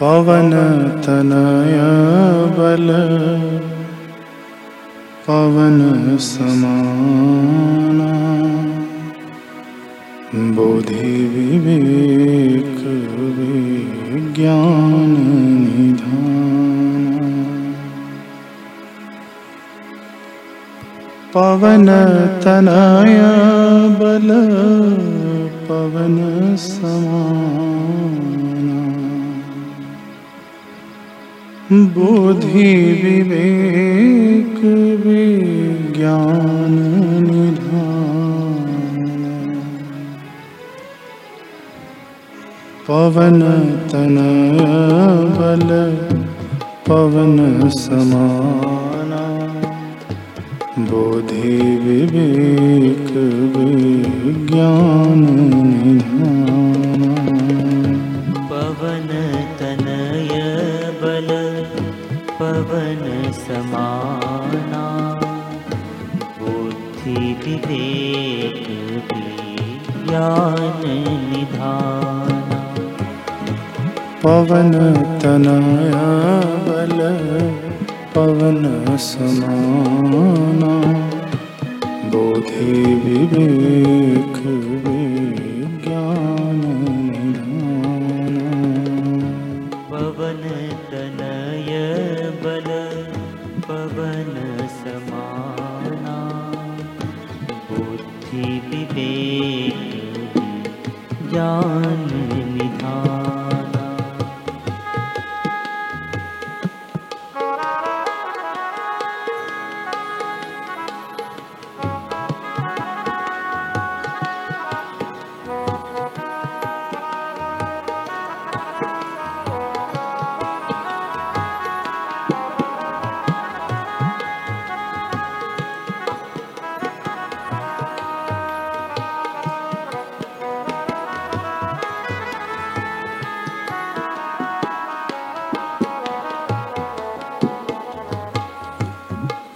पवन तनय बल पवन समाना बोधि विवेक विज्ञान निधान पवन तनय बल पवन समाना बुद्धि विवेक विज्ञान निधान। पवन तनय बल पवन समाना। विज्ञान निधान ज्ञान निधाना पवन तनय बल पवन समाना बोधि विवेक विज्ञान निधान पवन तनय बल पवन समाना बुद्धि विवेक ज्ञान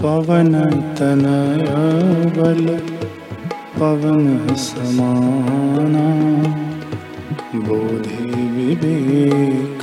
पवन बल पवन समाना बोधि विवेक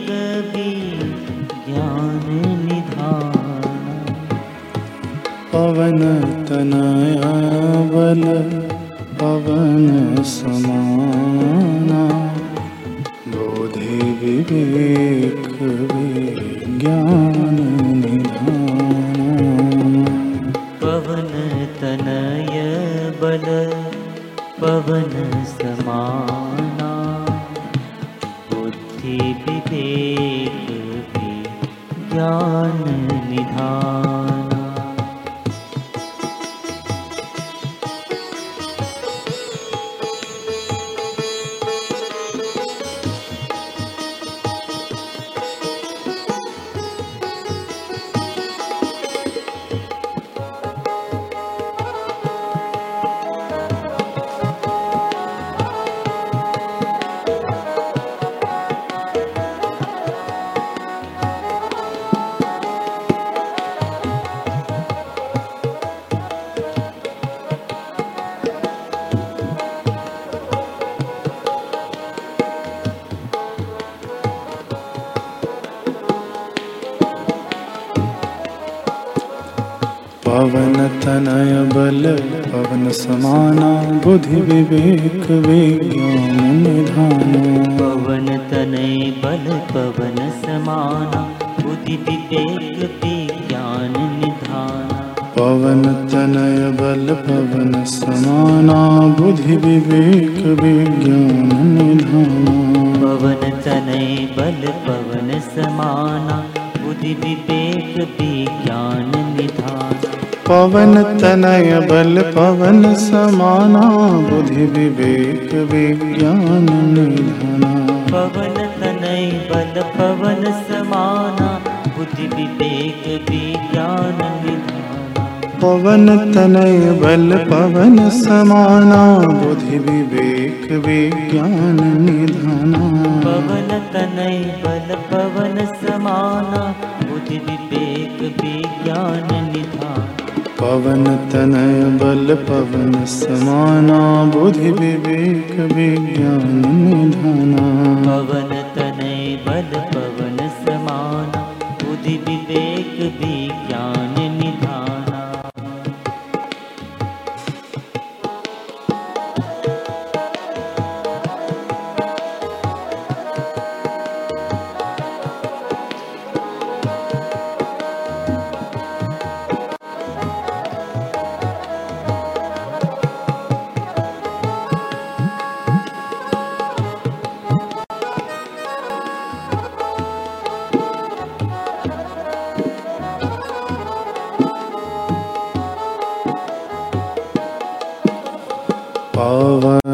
पवन तनय बल पवन समाना। बोधि विवेक विज्ञान निधान पवन तनय बल पवन समाना। बुद्धि विवेक ज्ञान निधाना पवन तनय बल पवन समाना बुद्धि विवेक विज्ञान निधान पवन तनय बल पवन समाना बुद्धि विवेक विज्ञान निधाना। पवन तनय बल पवन समाना बुद्धि विवेक विज्ञान निधान पवन तनय बल पवन समाना बुद्धि विवेक विज्ञान पवन तनय बल पवन समाना बुद्धि विवेक विज्ञान निधाना। पवन तनय बल पवन समाना बुद्धि विवेक विज्ञान निधाना पवन तनय बल पवन समाना बुद्धि विवेक विज्ञान निधाना पवन तनय बल पवन समाना बुद्धि विवेक विज्ञान निधान पवन तनय बल पवन समाना बुद्धि विवेक विज्ञान पवन तनय बल पवन समाना बुद्धि विवेक विज्ञान पवन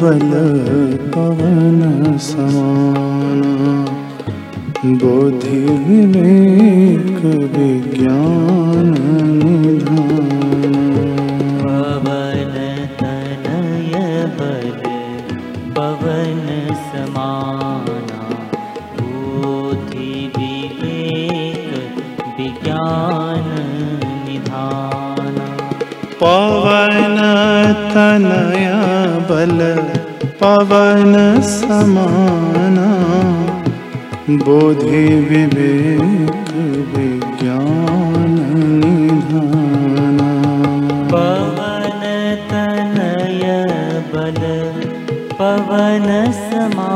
बल पवन समाना। बुद्धि विवेक विज्ञान निधाना पवन तनय बल पवन समाना। बुद्धि विवेक विज्ञान निधाना। पवन तनय बल पवन समाना बोधि विवेक विज्ञान निधाना। पवन तनय बल पवन समाना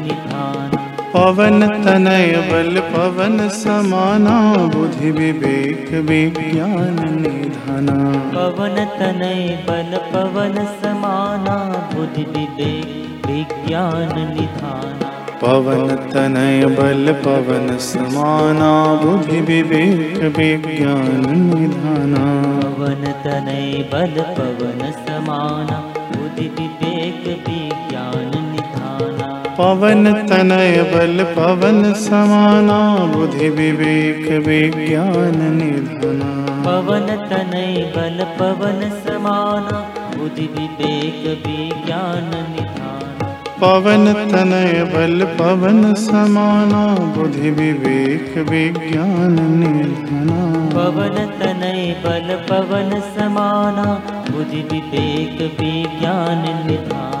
पवन तनय बल पवन समाना बुद्धि विवेक विज्ञान निधाना। पवन तनय बल पवन समाना बुद्धि विवेक विज्ञान निधाना। पवन तनय बल पवन समाना बुद्धि विवेक विज्ञान निधाना। पवन तनय बल पवन समाना बुद्धि विवेक पवन तनय बल पवन समाना बुद्धि विवेक विज्ञान निधाना पवन तनय बल पवन समाना बुद्धि विवेक विज्ञान निधाना पवन तनय बल पवन समाना बुद्धि विवेक विज्ञान निधाना पवन तनय बल पवन समाना बुद्धि विवेक विज्ञान निधाना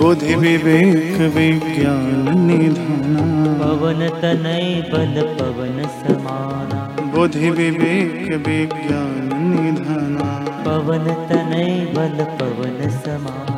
बुद्धि विवेक विज्ञान निधाना पवन तनय बल पवन समाना बुद्धि विवेक विज्ञान निधाना। पवन तनय बल पवन समान